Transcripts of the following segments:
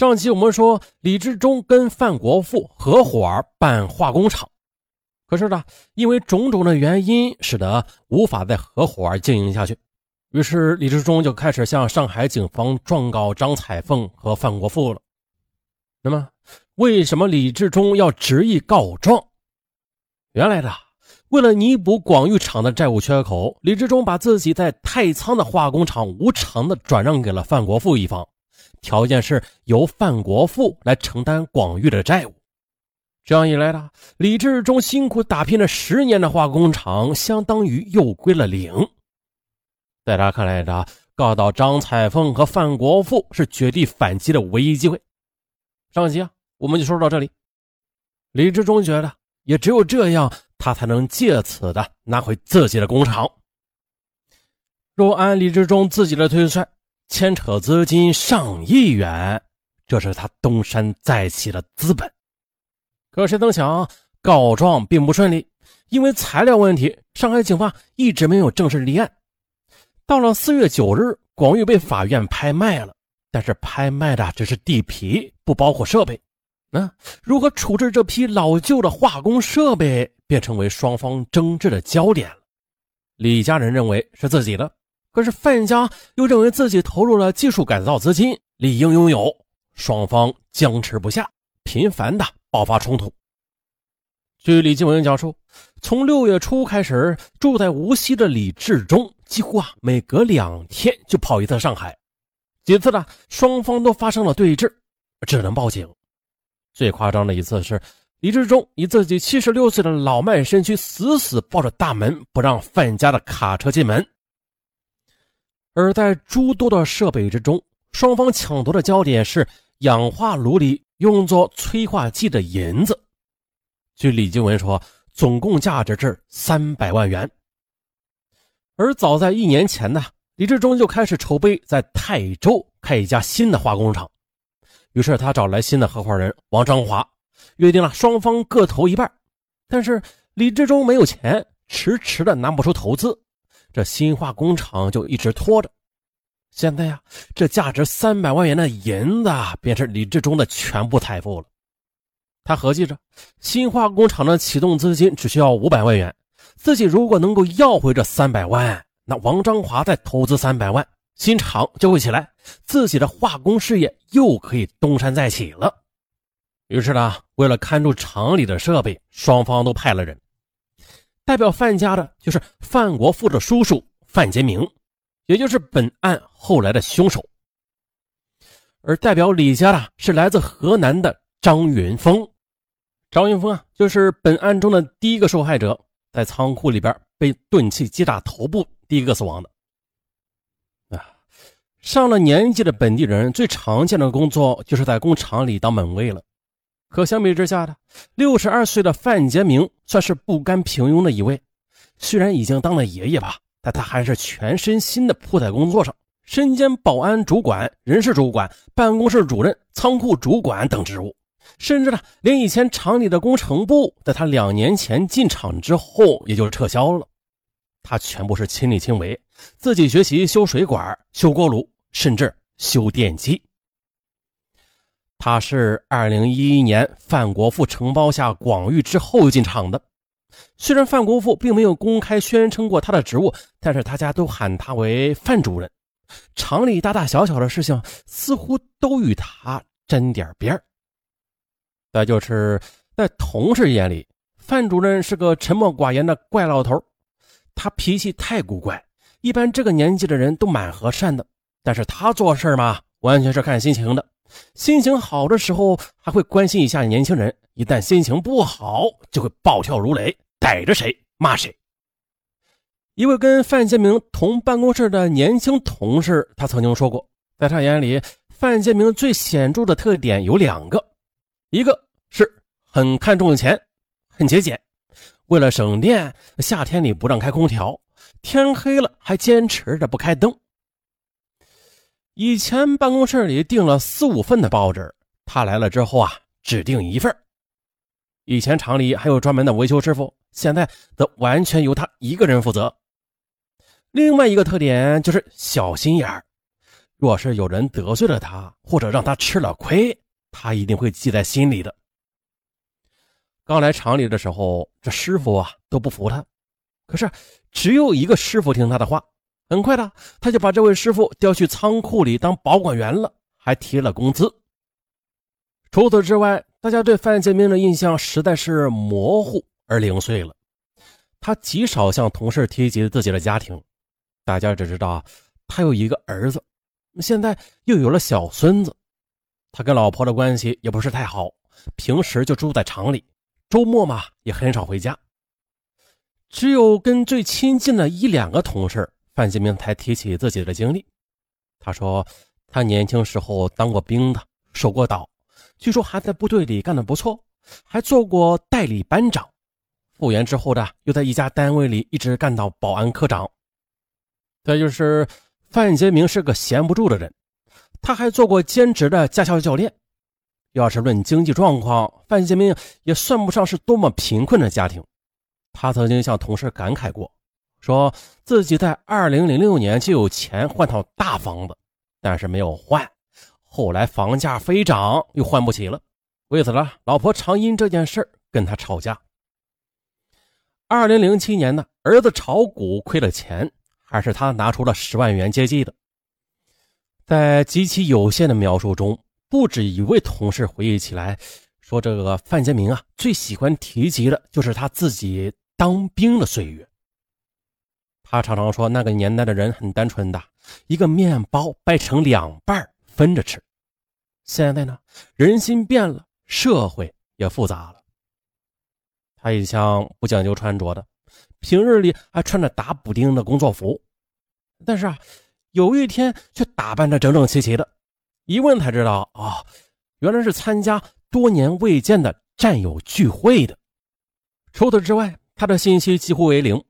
上期我们说李志忠跟范国富合伙办化工厂，可是呢，因为种种的原因，使得无法再合伙经营下去。于是李志忠就开始向上海警方状告张彩凤和范国富了。那么，为什么李志忠要执意告状？原来的，为了弥补广域厂的债务缺口，李志忠把自己在太仓的化工厂无偿的转让给了范国富一方。条件是由范国富来承担广域的债务，这样一来呢，李志忠辛苦打拼了十年的化工厂，相当于又归了零。在他看来呢，告到张彩凤和范国富是绝地反击的唯一机会。上集啊，我们就说到这里。李志忠觉得，也只有这样，他才能借此的拿回自己的工厂。若按李志忠自己的推算。牵扯资金上亿元，这是他东山再起的资本。可谁曾想，告状并不顺利，因为材料问题，上海警方一直没有正式立案。到了四月九日，广域被法院拍卖了，但是拍卖的只是地皮，不包括设备。那如何处置这批老旧的化工设备，便成为双方争执的焦点了。李家人认为是自己的。可是范家又认为自己投入了技术改造资金，理应拥有，双方僵持不下，频繁的爆发冲突。据李继文讲述，从六月初开始，住在无锡的李志忠几乎啊每隔两天就跑一次上海，几次呢双方都发生了对峙，只能报警。最夸张的一次是李志忠以自己七十六岁的老迈身躯死死抱着大门，不让范家的卡车进门。而在诸多的设备之中，双方抢夺的焦点是氧化炉里用作催化剂的银子。据李金文说，总共价值是三百万元。而早在一年前呢，李志忠就开始筹备在泰州开一家新的化工厂。于是他找来新的合伙人王章华，约定了双方各投一半。但是李志忠没有钱，迟迟的拿不出投资。这新化工厂就一直拖着，现在呀，这价值三百万元的银子便是李志忠的全部财富了。他合计着，新化工厂的启动资金只需要五百万元，自己如果能够要回这三百万，那王章华再投资三百万，新厂就会起来，自己的化工事业又可以东山再起了。于是呢，为了看住厂里的设备，双方都派了人。代表范家的就是范国富的叔叔范杰明，也就是本案后来的凶手。而代表李家的是来自河南的张云峰。张云峰啊，就是本案中的第一个受害者，在仓库里边被钝器击打头部，第一个死亡的。啊，上了年纪的本地人最常见的工作就是在工厂里当门卫了。可相比之下的六十二岁的范杰明算是不甘平庸的一位。虽然已经当了爷爷吧，但他还是全身心的扑在工作上，身兼保安主管、人事主管、办公室主任、仓库主管等职务，甚至呢，连以前厂里的工程部，在他两年前进厂之后，也就是撤销了。他全部是亲力亲为，自己学习修水管、修锅炉，甚至修电机。他是二零一一年范国富承包下广域之后进厂的。虽然范国富并没有公开宣称过他的职务，但是大家都喊他为范主任。厂里大大小小的事情似乎都与他沾点边再就是在同事眼里，范主任是个沉默寡言的怪老头。他脾气太古怪，一般这个年纪的人都蛮和善的，但是他做事嘛，完全是看心情的。心情好的时候还会关心一下年轻人，一旦心情不好就会暴跳如雷，逮着谁骂谁。一位跟范建明同办公室的年轻同事，他曾经说过，在他眼里，范建明最显著的特点有两个，一个是很看重钱，很节俭，为了省电，夏天里不让开空调，天黑了还坚持着不开灯。以前办公室里订了四五份的报纸，他来了之后啊，只订一份。以前厂里还有专门的维修师傅，现在则完全由他一个人负责。另外一个特点就是小心眼儿，若是有人得罪了他，或者让他吃了亏，他一定会记在心里的。刚来厂里的时候，这师傅啊都不服他，可是只有一个师傅听他的话。很快的，他就把这位师傅调去仓库里当保管员了，还提了工资。除此之外，大家对范建明的印象实在是模糊而零碎了。他极少向同事提及自己的家庭，大家只知道他有一个儿子，现在又有了小孙子。他跟老婆的关系也不是太好，平时就住在厂里，周末嘛也很少回家。只有跟最亲近的一两个同事。范建明才提起自己的经历，他说他年轻时候当过兵的，守过岛，据说还在部队里干得不错，还做过代理班长。复员之后的，又在一家单位里一直干到保安科长。再就是范杰明是个闲不住的人，他还做过兼职的驾校教练。要是论经济状况，范杰明也算不上是多么贫困的家庭。他曾经向同事感慨过。说自己在二零零六年就有钱换套大房子，但是没有换。后来房价飞涨，又换不起了。为此呢，老婆常因这件事跟他吵架。二零零七年呢，儿子炒股亏了钱，还是他拿出了十万元接济的。在极其有限的描述中，不止一位同事回忆起来，说这个范建明啊，最喜欢提及的就是他自己当兵的岁月。他常常说，那个年代的人很单纯的，一个面包掰成两半分着吃。现在呢，人心变了，社会也复杂了。他一向不讲究穿着的，平日里还穿着打补丁的工作服，但是啊，有一天却打扮的整整齐齐的。一问才知道，啊，原来是参加多年未见的战友聚会的。除此之外，他的信息几乎为零。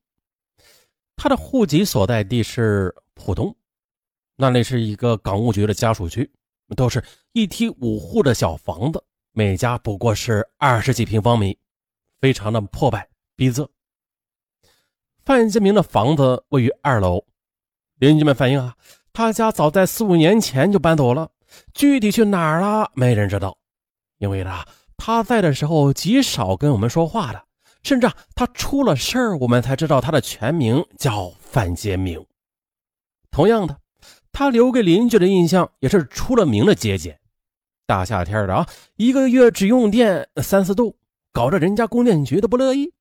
他的户籍所在地是浦东，那里是一个港务局的家属区，都是一梯五户的小房子，每家不过是二十几平方米，非常的破败逼仄。范建明的房子位于二楼，邻居们反映啊，他家早在四五年前就搬走了，具体去哪儿了没人知道，因为呢，他在的时候极少跟我们说话的。甚至啊，他出了事儿，我们才知道他的全名叫范杰明。同样的，他留给邻居的印象也是出了名的节俭。大夏天的啊，一个月只用电三四度，搞得人家供电局都不乐意。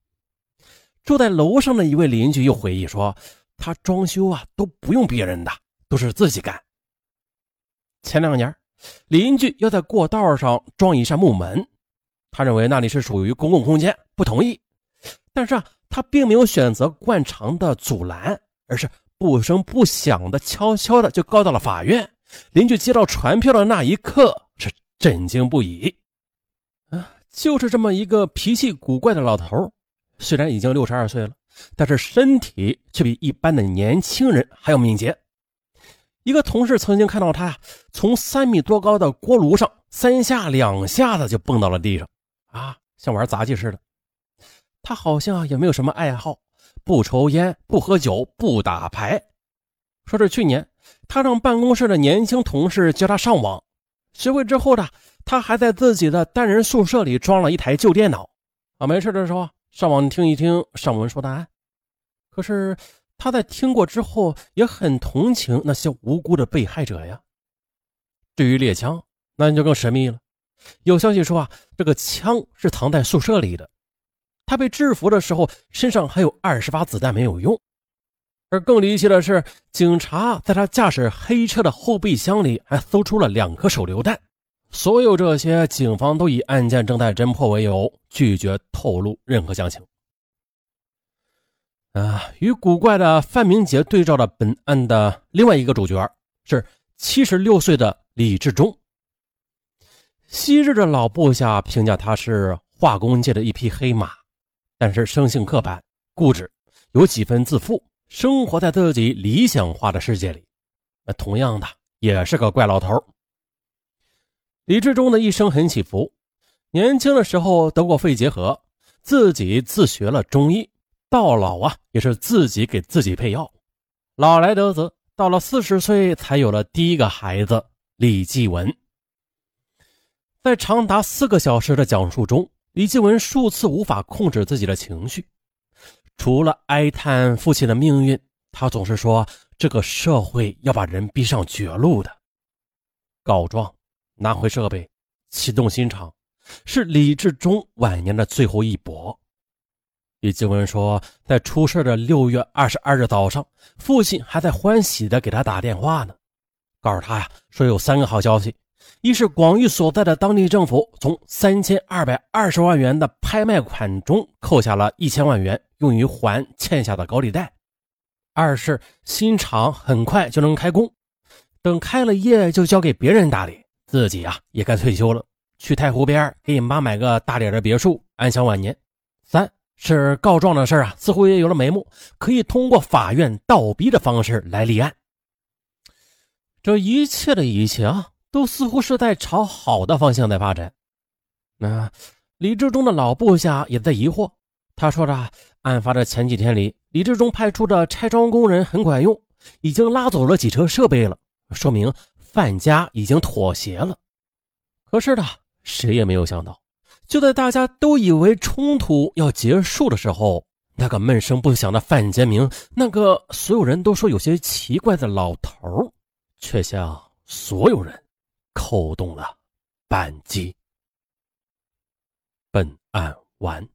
住在楼上的一位邻居又回忆说，他装修啊都不用别人的，都是自己干。前两年，邻居要在过道上装一扇木门，他认为那里是属于公共空间，不同意。但是啊，他并没有选择惯常的阻拦，而是不声不响的、悄悄的就告到了法院。邻居接到传票的那一刻是震惊不已。啊，就是这么一个脾气古怪的老头，虽然已经六十二岁了，但是身体却比一般的年轻人还要敏捷。一个同事曾经看到他呀从三米多高的锅炉上三下两下子就蹦到了地上，啊，像玩杂技似的。他好像也没有什么爱好，不抽烟，不喝酒，不打牌。说是去年，他让办公室的年轻同事教他上网，学会之后呢，他还在自己的单人宿舍里装了一台旧电脑，啊，没事的时候上网听一听上文说答案。可是他在听过之后，也很同情那些无辜的被害者呀。至于猎枪，那你就更神秘了。有消息说啊，这个枪是藏在宿舍里的。他被制服的时候，身上还有二十发子弹没有用。而更离奇的是，警察在他驾驶黑车的后备箱里还搜出了两颗手榴弹。所有这些，警方都以案件正在侦破为由，拒绝透露任何详情。啊，与古怪的范明杰对照的本案的另外一个主角是七十六岁的李志忠。昔日的老部下评价他是化工界的一匹黑马。但是生性刻板、固执，有几分自负，生活在自己理想化的世界里。那同样的，也是个怪老头。李志忠的一生很起伏，年轻的时候得过肺结核，自己自学了中医，到老啊也是自己给自己配药。老来得子，到了四十岁才有了第一个孩子李继文。在长达四个小时的讲述中，李继文数次无法控制自己的情绪，除了哀叹父亲的命运，他总是说这个社会要把人逼上绝路的。告状、拿回设备、启动新厂，是李志忠晚年的最后一搏。李继文说，在出事的六月二十二日早上，父亲还在欢喜的给他打电话呢，告诉他呀，说有三个好消息。一是广玉所在的当地政府从三千二百二十万元的拍卖款中扣下了一千万元，用于还欠下的高利贷；二是新厂很快就能开工，等开了业就交给别人打理，自己啊也该退休了，去太湖边给你妈买个大点的别墅，安享晚年；三是告状的事啊，似乎也有了眉目，可以通过法院倒逼的方式来立案。这一切的一切啊。都似乎是在朝好的方向在发展。那李志忠的老部下也在疑惑。他说着，案发的前几天里，李志忠派出的拆装工人很管用，已经拉走了几车设备了，说明范家已经妥协了。可是呢，谁也没有想到，就在大家都以为冲突要结束的时候，那个闷声不响的范杰明，那个所有人都说有些奇怪的老头，却向所有人。扣动了扳机。本案完。